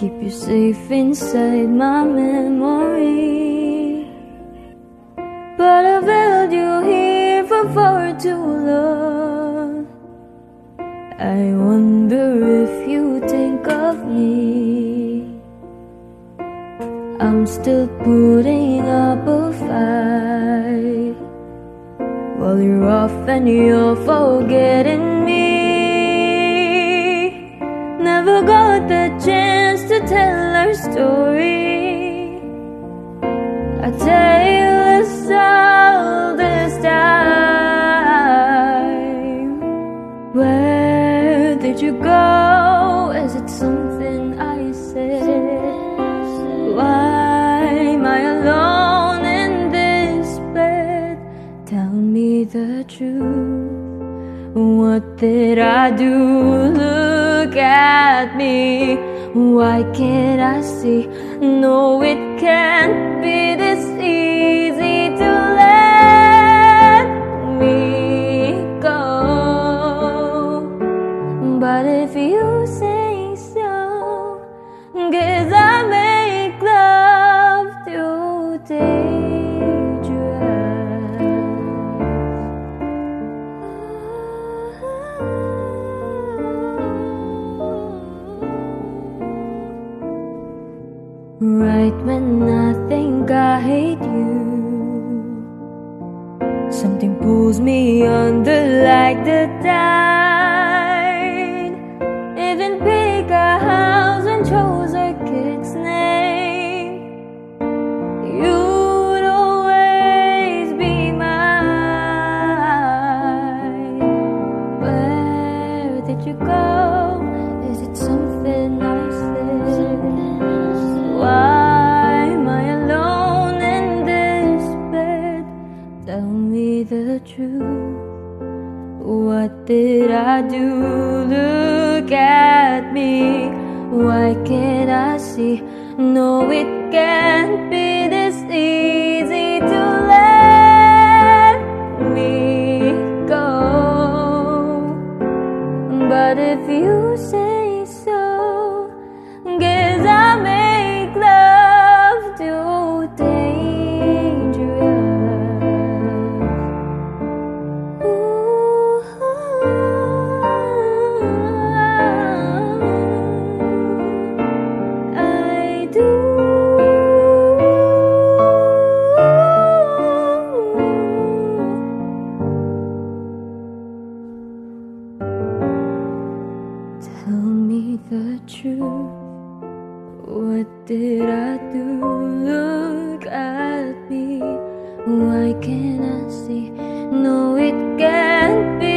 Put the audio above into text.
keep you safe inside my memory. But I've held you here for far too long. I wonder if you think of me. I'm still putting up a fight while you're off and you're forgetting me. Never got the chance to tell our story. A tale is all this time. Where did you go? Truth. What did I do? Look at me. Why can't I see? No, it can't be this easy Right when I think I hate you, something pulls me under like the tide. Truth. What did I do? Look at me. Why can't I see? No, it can't be this easy to let me go. But if you say so, guess the truth. What did I do? Look at me. Why can't I see? No, it can't be.